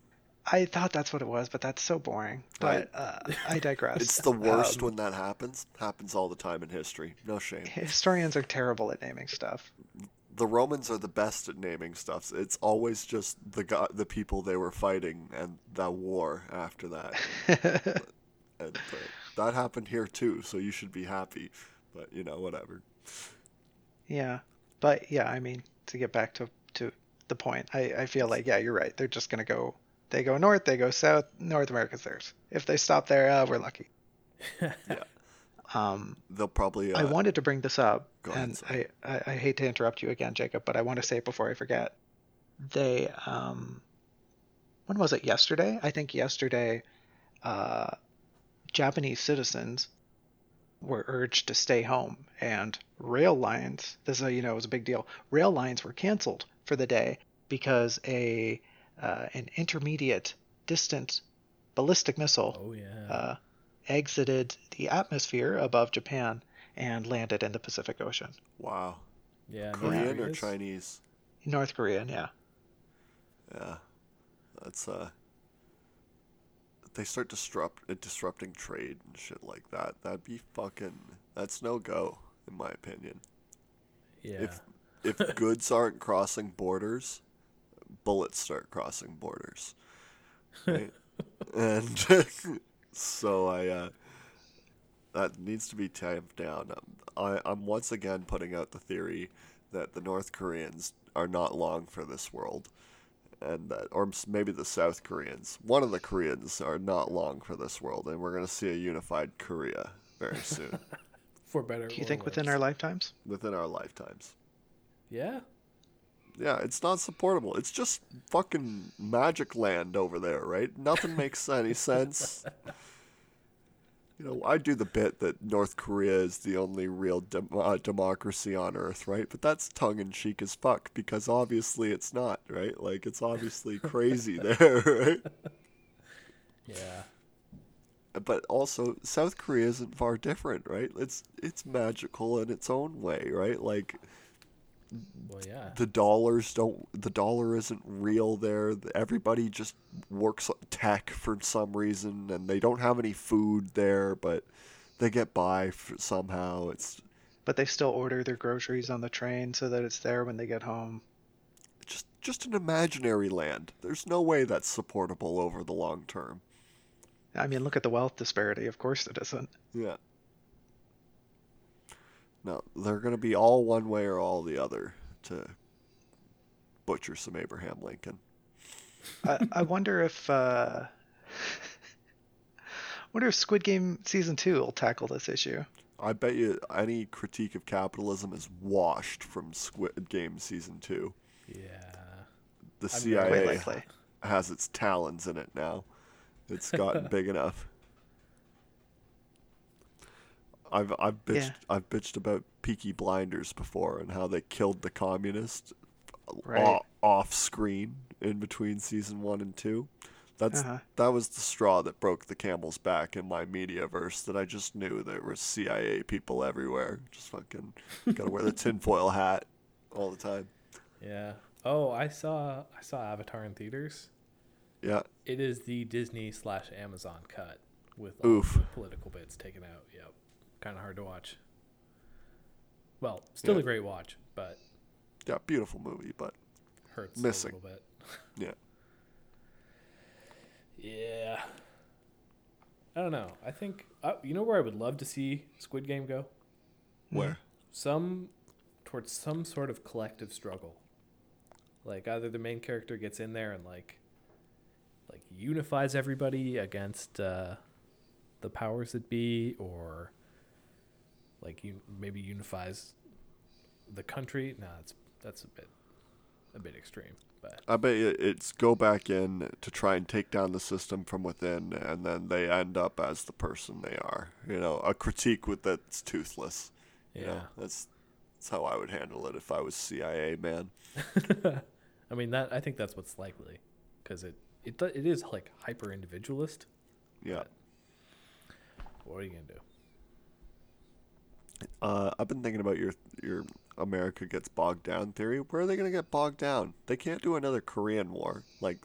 I thought that's what it was, but that's so boring. But Right. uh, I digress. It's the worst Um, when that happens. Happens all the time in history. No shame. Historians are terrible at naming stuff. The Romans are the best at naming stuff. It's always just the go- the people they were fighting and the war after that. and uh, that happened here too, so you should be happy. But you know, whatever. Yeah, but yeah, I mean, to get back to to the point, I I feel like yeah, you're right. They're just gonna go They go north, they go south. North America's theirs. If they stop there, uh, we're lucky. Yeah. Um, They'll probably. Uh, I wanted to bring this up, go ahead, and. I, I, I hate to interrupt you again, Jacob, but I want to say it before I forget. They, um, when was it? Yesterday? I think yesterday, uh, Japanese citizens were urged to stay home, and rail lines. This is, a, you know, it was a big deal. Rail lines were canceled for the day because a uh, an intermediate distance ballistic missile Oh yeah. uh, exited the atmosphere above Japan and landed in the Pacific Ocean. Wow. yeah. Korean or Chinese? North Korean, yeah. Yeah. That's uh. They start disrupt uh, disrupting trade and shit like that. That'd be fucking. That's no go, in my opinion. Yeah. If if goods aren't crossing borders, bullets start crossing borders. Right? and so I uh, that needs to be tamped down. I, I'm once again putting out the theory that the North Koreans are not long for this world, and that, or maybe the South Koreans, one of the Koreans are not long for this world, and we're gonna see a unified Korea very soon For better. Do you or think within our lifetimes? within our lifetimes. Yeah. Yeah, it's not supportable. It's just fucking magic land over there, right? Nothing makes any sense. You know, I do the bit that North Korea is the only real uh, democracy on Earth, right? But that's tongue in cheek as fuck because obviously it's not, right? Like it's obviously crazy there, right? Yeah. But also South Korea isn't far different, right? It's it's magical in its own way, right? Like Well, yeah. the dollars don't the dollar isn't real there everybody just works tech for some reason and they don't have any food there but they get by f- somehow it's But they still order their groceries on the train so that it's there when they get home. just just an imaginary land there's no way that's supportable over the long term I mean, look at the wealth disparity. Of course it isn't. yeah no they're going to be all one way or all the other to butcher some abraham lincoln I, I wonder if uh, wonder if Squid Game season two will tackle this issue. I bet you any critique of capitalism is washed from Squid Game season two. Yeah. The I'm CIA has its talons in it now. It's gotten big enough. I've I've bitched Yeah. I've bitched about Peaky Blinders before and how they killed the communist Right. o- off screen in between season one and two. That's Uh-huh. that was the straw that broke the camel's back in my mediaverse. That I just knew there were CIA people everywhere. Just fucking gotta wear the tinfoil hat all the time. Yeah. Oh, I saw I saw Avatar in theaters. Yeah, It is the Disney slash Amazon cut with all Oof. the political bits taken out. Yep. Kind of hard to watch. Well, still Yeah. a great watch, but yeah, beautiful movie, but hurts Missing. a little bit. yeah. Yeah. I don't know. I think uh, you know where I would love to see Squid Game go. Where? Some towards some sort of collective struggle. Like either the main character gets in there and like like unifies everybody against uh, the powers that be, or like you maybe unifies the country. Nah, that's that's a bit a bit extreme, but I bet it's go back in to try and take down the system from within, and then they end up as the person they are. You know, a critique with that's toothless. You yeah. know, that's that's how I would handle it if I was CIA man. I mean that I think that's what's likely, because it it it is like hyper individualist. Yeah. What are you gonna do? Uh, I've been thinking about your your America gets bogged down theory. Where are they gonna get bogged down? They can't do another Korean war. Like,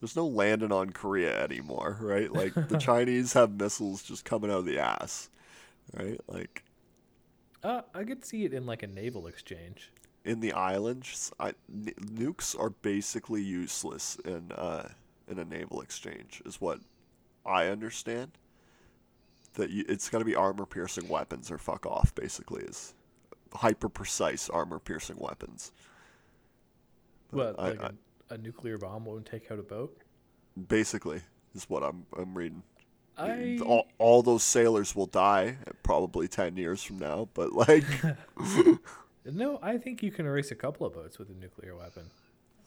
there's no landing on Korea anymore, right? Like the Chinese have missiles just coming out of the ass, right? Like Uh, I could see it in like a naval exchange. in the islands, I, n- nukes are basically useless in uh, in a naval exchange, is what I understand. That you, it's got to be armor piercing weapons or fuck off. Basically, is hyper precise armor piercing weapons. But I- like I- a, a nuclear bomb won't take out a boat? Basically, is what I'm I'm reading. I All, all those sailors will die uh, probably ten years from now, but like, no, I think you can erase a couple of boats with a nuclear weapon.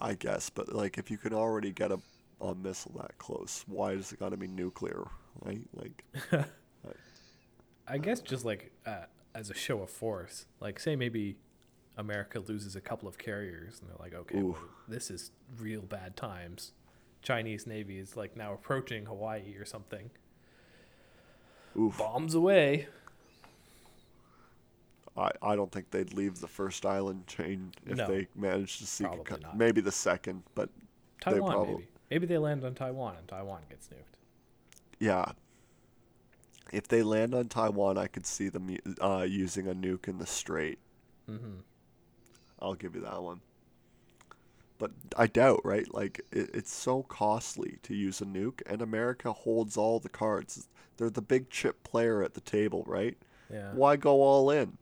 I guess, but like, if you can already get a, a missile that close, why does it got to be nuclear? Right? Like, I guess just like uh, as a show of force, like say maybe America loses a couple of carriers and they're like, okay, well, this is real bad times. Chinese Navy is like now approaching Hawaii or something. oof. Bombs away. I, I don't think they'd leave the first island chain if No. they managed to seek a cut. not. Maybe the second, but Taiwan probably- maybe. Maybe they land on Taiwan and Taiwan gets nuked. yeah. If they land on Taiwan, I could see them uh, using a nuke in the Strait. Mm-hmm. I'll give you that one. But I doubt, right? Like it, it's so costly to use a nuke, and America holds all the cards. They're the big chip player at the table, right? Yeah. Why go all in?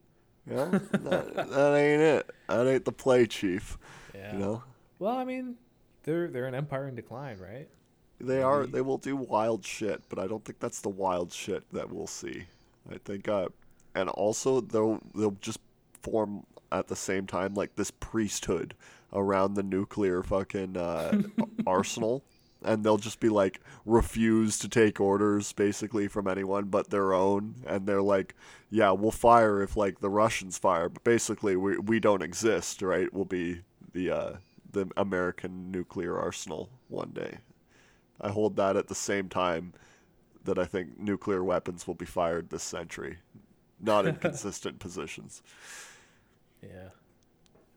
You know, that, that ain't it. That ain't the play, chief. Yeah. You know, Well, I mean, they're they're an empire in decline, right? They are. They will do wild shit, but I don't think that's the wild shit that we'll see. I think, uh, and also they'll they'll just form at the same time like this priesthood around the nuclear fucking uh, arsenal, and they'll just be like refuse to take orders basically from anyone but their own, and they're like, yeah, we'll fire if like the Russians fire, but basically we we don't exist, right? We'll be the uh, the American nuclear arsenal one day. I hold that at the same time that I think nuclear weapons will be fired this century, not in consistent positions. Yeah.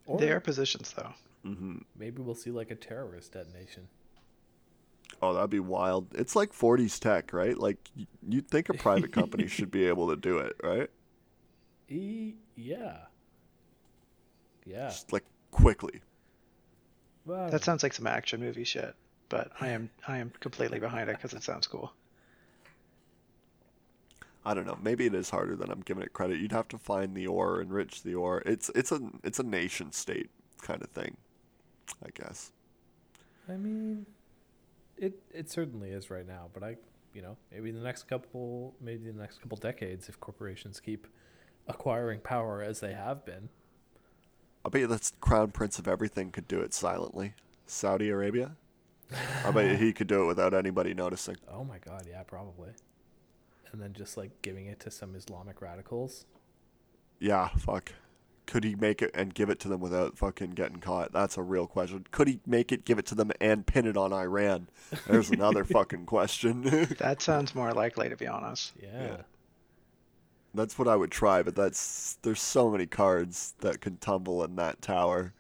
Or They are positions, though. Mm-hmm. maybe we'll see like a terrorist detonation. Oh, that'd be wild. It's like 40s tech, right? Like you'd think a private company should be able to do it, right? E- yeah. Yeah. Just like quickly. Well, That sounds like some action movie shit, but I am I am completely behind it because it sounds cool. I don't know. Maybe it is harder than I'm giving it credit. You'd have to find the ore, enrich the ore. It's it's a it's a nation state kind of thing, I guess. I mean, it it certainly is right now, but I, you know, maybe the next couple, maybe the next couple decades, if corporations keep acquiring power as they have been. I bet you that's crown prince of everything could do it silently. Saudi Arabia. I bet he could do it without anybody noticing. Oh my god, yeah, probably. And then just like giving it to some Islamic radicals. Yeah, fuck. Could he make it and give it to them without fucking getting caught? That's a real question. Could he make it, give it to them, and pin it on Iran? There's another fucking question. That sounds more likely, to be honest. Yeah. that's what I would try, but that's there's so many cards that can tumble in that tower.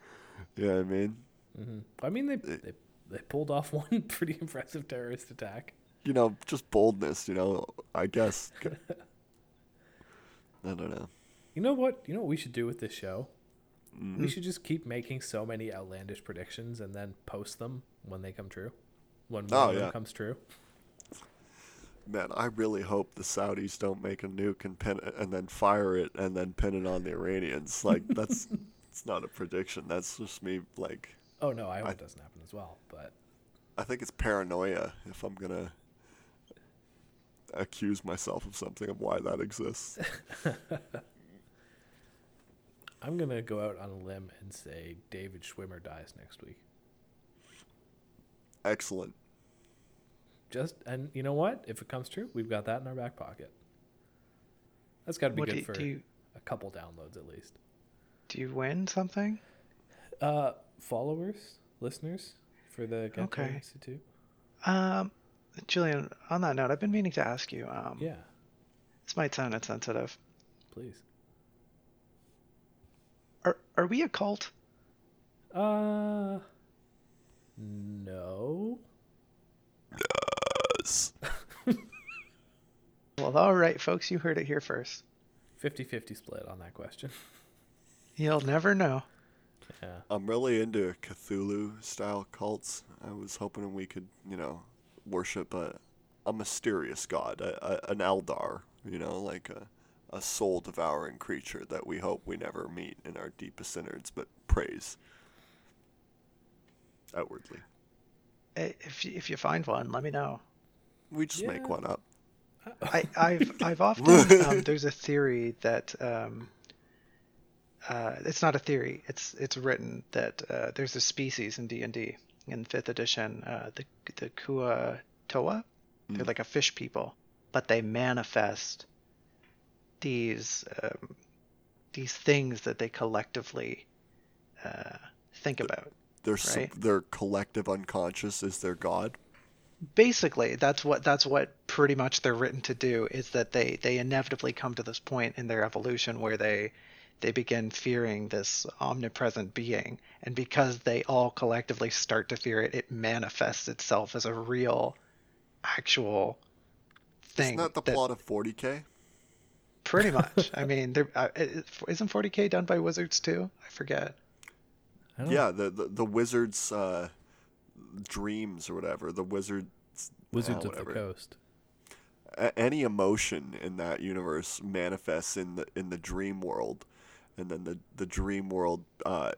You know what I mean? hmm I mean, they, they they pulled off one pretty impressive terrorist attack. You know, just boldness. You know, I guess. I don't know. You know what? You know what we should do with this show? Mm-hmm. We should just keep making so many outlandish predictions and then post them when they come true. When one Oh, yeah. comes true. Man, I really hope the Saudis don't make a nuke and pin it and then fire it and then pin it on the Iranians. Like that's it's not a prediction. That's just me like Oh no, I hope I- it doesn't happen as well. But I think it's paranoia if I'm gonna accuse myself of something of why that exists. I'm gonna go out on a limb and say David Schwimmer dies next week. Excellent. Just and you know what? If it comes true, we've got that in our back pocket. That's got to be What good you, for do you a couple downloads at least. do you win something? Uh, followers, listeners for the Ghetto Okay. Institute. Um, Julian, on that note, I've been meaning to ask you. Um, Yeah, this might sound insensitive. please. Are are we a cult? Uh, no. Yes. Well, all right, folks, you heard it here first. 50-50 split on that question. You'll never know. Yeah. I'm really into Cthulhu style cults. I was hoping we could, you know, worship a a mysterious god, a, a, an Eldar, you know, like a a soul devouring creature that we hope we never meet in our deepest innards, but praise outwardly. If you, if you find one, let me know. We just Yeah. make one up. I, I've I've often um, there's a theory that um, uh, it's not a theory. It's it's written that uh, there's a species in D and D in fifth edition, uh, the the Kua Toa. They're Mm. like a fish people, but they manifest these um, these things that they collectively uh, think about. Their Right. their collective unconscious is their god. basically that's what that's what pretty much they're written to do is that they they inevitably come to this point in their evolution where they they begin fearing this omnipresent being and because they all collectively start to fear it it manifests itself as a real actual thing Isn't that the plot of 40k? pretty much i mean there uh, it- isn't 40k done by wizards too i forget I Yeah, the, the the wizard's uh, dreams or whatever. The wizard's Wizards uh, of the. Coast. a- any emotion in that universe manifests in the in the dream world, and then the the dream world, uh,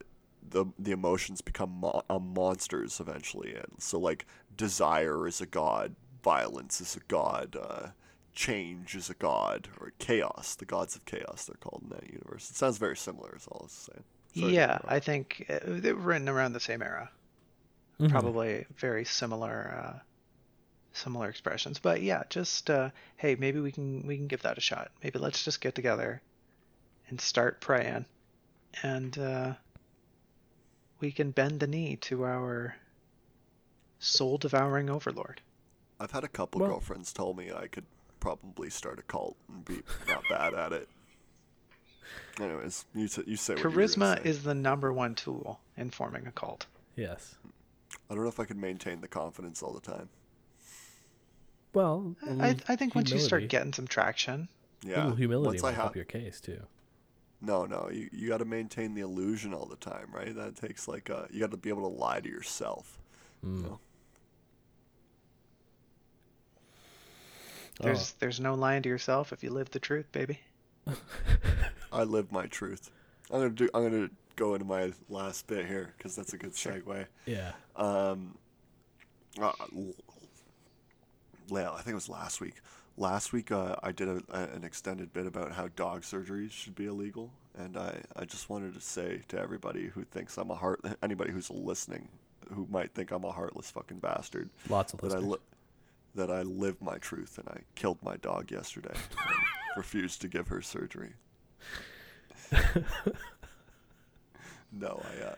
the the emotions become mo- uh, monsters eventually. And so like desire is a god, violence is a god, uh, change is a god, or chaos. The gods of chaos they're called in that universe. It sounds very similar. Is all I was saying. Sorry yeah interrupt. i think uh, they were written around the same era Mhm. probably very similar uh, similar expressions but yeah just uh, hey maybe we can we can give that a shot maybe let's just get together and start praying and uh, we can bend the knee to our soul devouring overlord I've had a couple Well- girlfriends tell me I could probably start a cult and be not bad at it. Anyways, you t- you say what you charisma say. is the number one tool in forming a cult Yes. I don't know if I could maintain the confidence all the time. Well, a I, little I think once you start getting some traction a Yeah. little humility Once will I help your case too. No, no, you you got to maintain the illusion all the time, right? That takes like uh, you got to be able to lie to yourself. Mm. You know? Oh, there's there's no lying to yourself if you live the truth baby I live my truth. I'm gonna do. I'm gonna go into my last bit here because that's a good segue. yeah. Um, uh, well, I think it was last week. Last week, uh, I did a, a, an extended bit about how dog surgeries should be illegal, and I, I just wanted to say to everybody who thinks I'm a heart, anybody who's listening, who might think I'm a heartless fucking bastard, Lots of that I li- that I live my truth, and I killed my dog yesterday, refused to give her surgery. No, I, uh,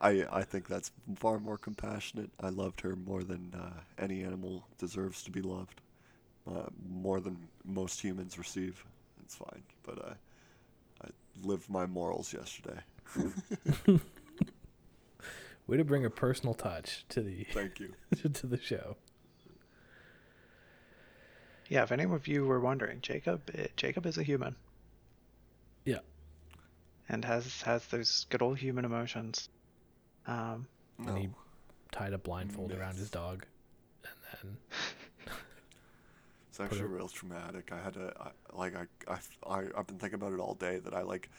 I, I think that's far more compassionate. I loved her more than uh, any animal deserves to be loved, uh, more than most humans receive. It's fine, but uh, I lived my morals yesterday. Way to bring a personal touch to the Thank you. to the show. Yeah, if any of you were wondering, Jacob eh, Jacob is a human Yeah. and has has those good old human emotions. Um, No, And he tied a blindfold Yes. around his dog, and then it's actually it- real traumatic. I had to, I, like, I, I, I, I've been thinking about it all day. That I like,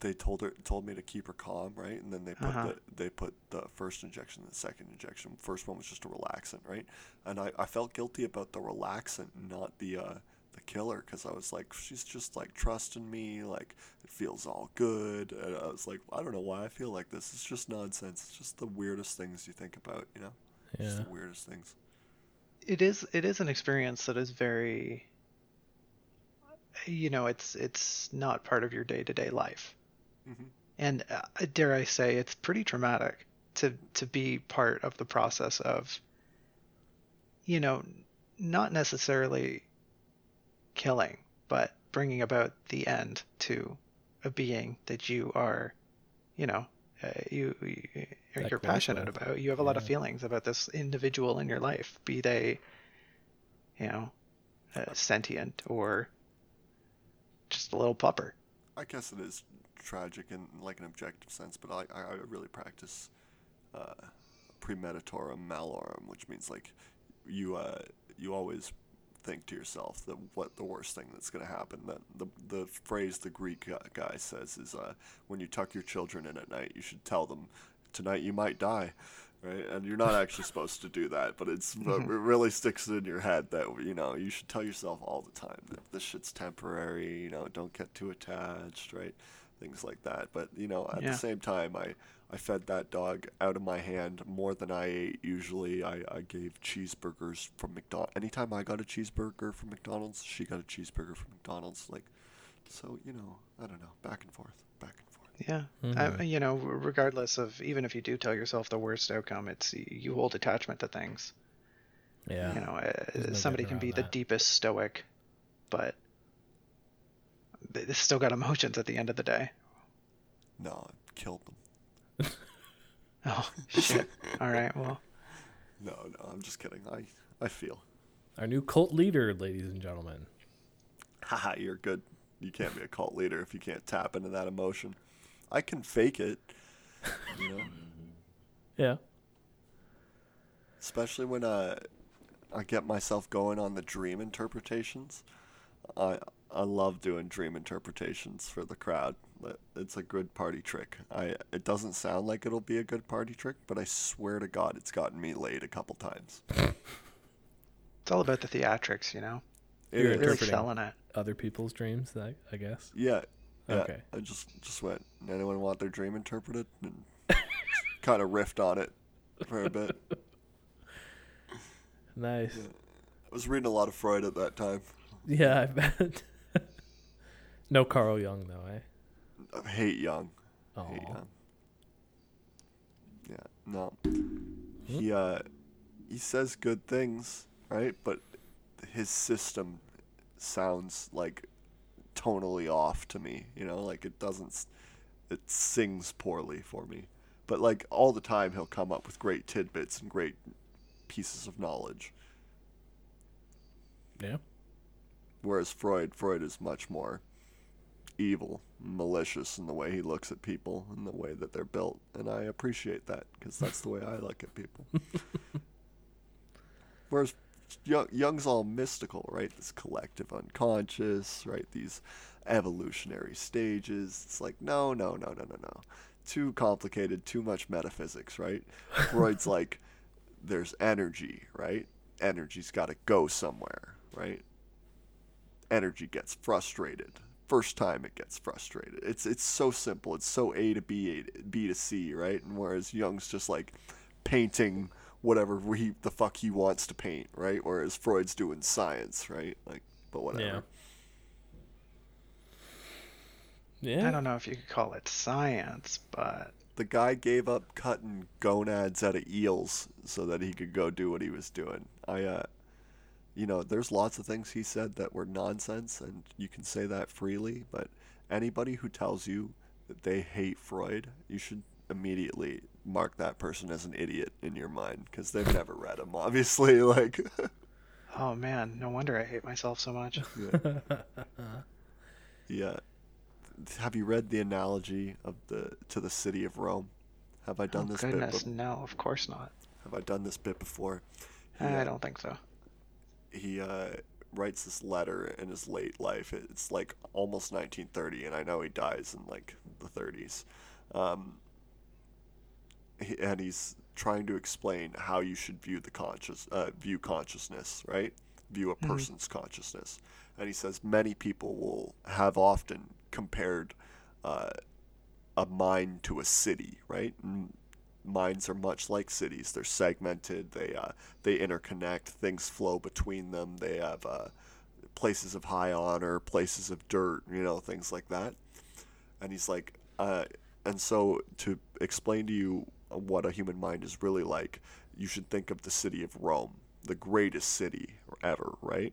they told her, told me to keep her calm, right? And then they put Uh-huh. the, they put the first injection, and the second injection. First one was just a relaxant, right? And I, I felt guilty about the relaxant, not the, uh, the killer, because I was like, she's just like trusting me, like it feels all good. And I was like, I don't know why I feel like this. It's just nonsense. It's just the weirdest things you think about, you know? Just yeah, the weirdest things. It is it is an experience that is very you know it's it's not part of your day-to-day life. Hmm and uh, dare i say it's pretty traumatic to to be part of the process of you know not necessarily killing but bringing about the end to a being that you are you know uh, you, you That you're passionate with. about you have a lot of feelings about this individual in your life be they you know uh, sentient or just a little pupper I guess it is tragic in like an objective sense, but I, I, I really practice uh, premeditorum malorum, which means like you uh, you always think to yourself that what the worst thing that's going to happen. That the the phrase the Greek guy says is uh, when you tuck your children in at night, you should tell them tonight you might die, right? And you're not actually supposed to do that, but it's but mm-hmm. it really sticks in your head that you know you should tell yourself all the time that this shit's temporary. You know, don't get too attached, right? Things like that. But you know, at Yeah. the same time, I I fed that dog out of my hand more than I ate. Usually, I, I gave cheeseburgers from McDonald's. Anytime I got a cheeseburger from McDonald's, she got a cheeseburger from McDonald's. Like, so you know, I don't know, back and forth, back and forth. Yeah. Mhm. I, you know, regardless of even if you do tell yourself the worst outcome, it's you hold attachment to things. Yeah. You know, uh, There's no somebody getting can be around the deepest stoic, but they they still got emotions at the end of the day. No, I killed them. Oh shit! All right, well, No, no, I'm just kidding. I I feel. Our new cult leader, ladies and gentlemen. Haha, you're good. You can't be a cult leader if you can't tap into that emotion. I can fake it, you know. Yeah. Especially when uh, I get myself going on the dream interpretations. I I love doing dream interpretations for the crowd. It's a good party trick. I it doesn't sound like it'll be a good party trick, but I swear to God, it's gotten me laid a couple times. it's all about the theatrics, you know. It You're is. Really interpreting. selling it. Other people's dreams, I, I guess. Yeah. Yeah. Okay. I just just went. Anyone want their dream interpreted? And kind of riffed on it for a bit. Nice. I was reading a lot of Freud at that time. Yeah, I bet. no Carl Jung though, eh? I hate Jung. Oh. Hate Jung. Yeah. No. He uh he says good things, right? But his system sounds like tonally off to me, you know, like it doesn't it sings poorly for me. But like all the time he'll come up with great tidbits and great pieces of knowledge. Yeah. Whereas Freud, Freud is much more evil, malicious in the way he looks at people and the way that they're built, and I appreciate that because that's the way I look at people. Whereas Jung, Jung's all mystical, right? This collective unconscious, right? These evolutionary stages. It's like no, no, no, no, no, no. Too complicated, too much metaphysics, right? Freud's like, there's energy, right? Energy's got to go somewhere, right? energy gets frustrated. First time it gets frustrated. It's it's so simple. It's so A to B, A to, B to C, right? And whereas Jung's just like painting whatever he the fuck he wants to paint, right? Whereas Freud's doing science, right? Like, but whatever. Yeah. I don't know if you could call it science, but The guy gave up cutting gonads out of eels so that he could go do what he was doing. I uh you know, there's lots of things he said that were nonsense, and you can say that freely, but anybody who tells you that they hate Freud, you should immediately mark that person as an idiot in your mind, because they've never read them, obviously. Like, oh man, no wonder I hate myself so much. yeah. Have you read the analogy of the to the city of Rome? Have I done oh, this goodness, bit? be- no, of course not. Have I done this bit before? I don't think so. he uh, writes this letter in his late life. It's like almost 1930, and I know he dies in like the 30s. Um, he, and he's trying to explain how you should view the conscious, uh, view consciousness, right? View a person's consciousness. And he says many people will have often compared uh, a mind to a city, right? And minds are much like cities. They're segmented. They uh, they interconnect. Things flow between them. They have uh, places of high honor, places of dirt. You know, things like that. And he's like, uh, and so to explain to you what a human mind is really like, you should think of the city of Rome, the greatest city ever, right?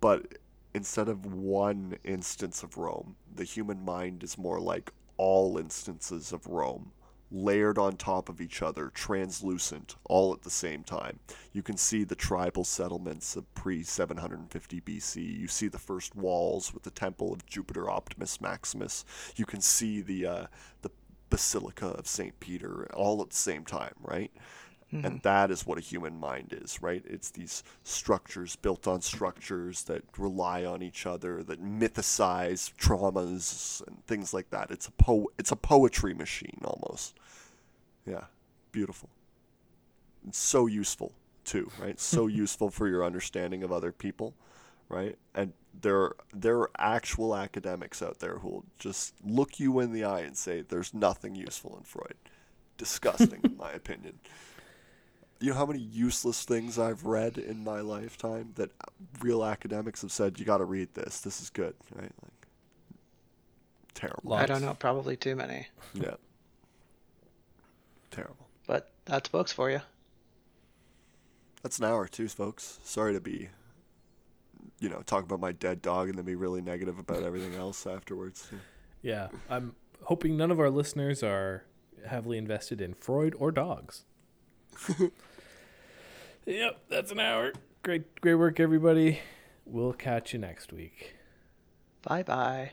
But instead of one instance of Rome, the human mind is more like all instances of Rome, layered on top of each other, translucent, all at the same time. You can see the tribal settlements of pre 750 BC. You see the first walls with the temple of Jupiter Optimus Maximus. You can see the uh, the Basilica of St. Peter all at the same time, right? And mm-hmm. that is what a human mind is, right? It's these structures built on structures that rely on each other, that mythicize traumas and things like that. It's a po- it's a poetry machine almost. Yeah. beautiful. It's so useful too, right? So useful for your understanding of other people, right? And there there are actual academics out there who will just look you in the eye and say there's nothing useful in Freud. Disgusting, in my opinion. You know how many useless things I've read in my lifetime that real academics have said you got to read this. This is good, right? Like terrible. Lots. I don't know, probably too many. Yeah. Terrible. But that's books for you. That's an hour too, folks. Sorry to be, you know, talk about my dead dog and then be really negative about everything else afterwards. Yeah, I'm hoping none of our listeners are heavily invested in Freud or dogs. yep, that's an hour. Great, great work, everybody. We'll catch you next week. Bye bye.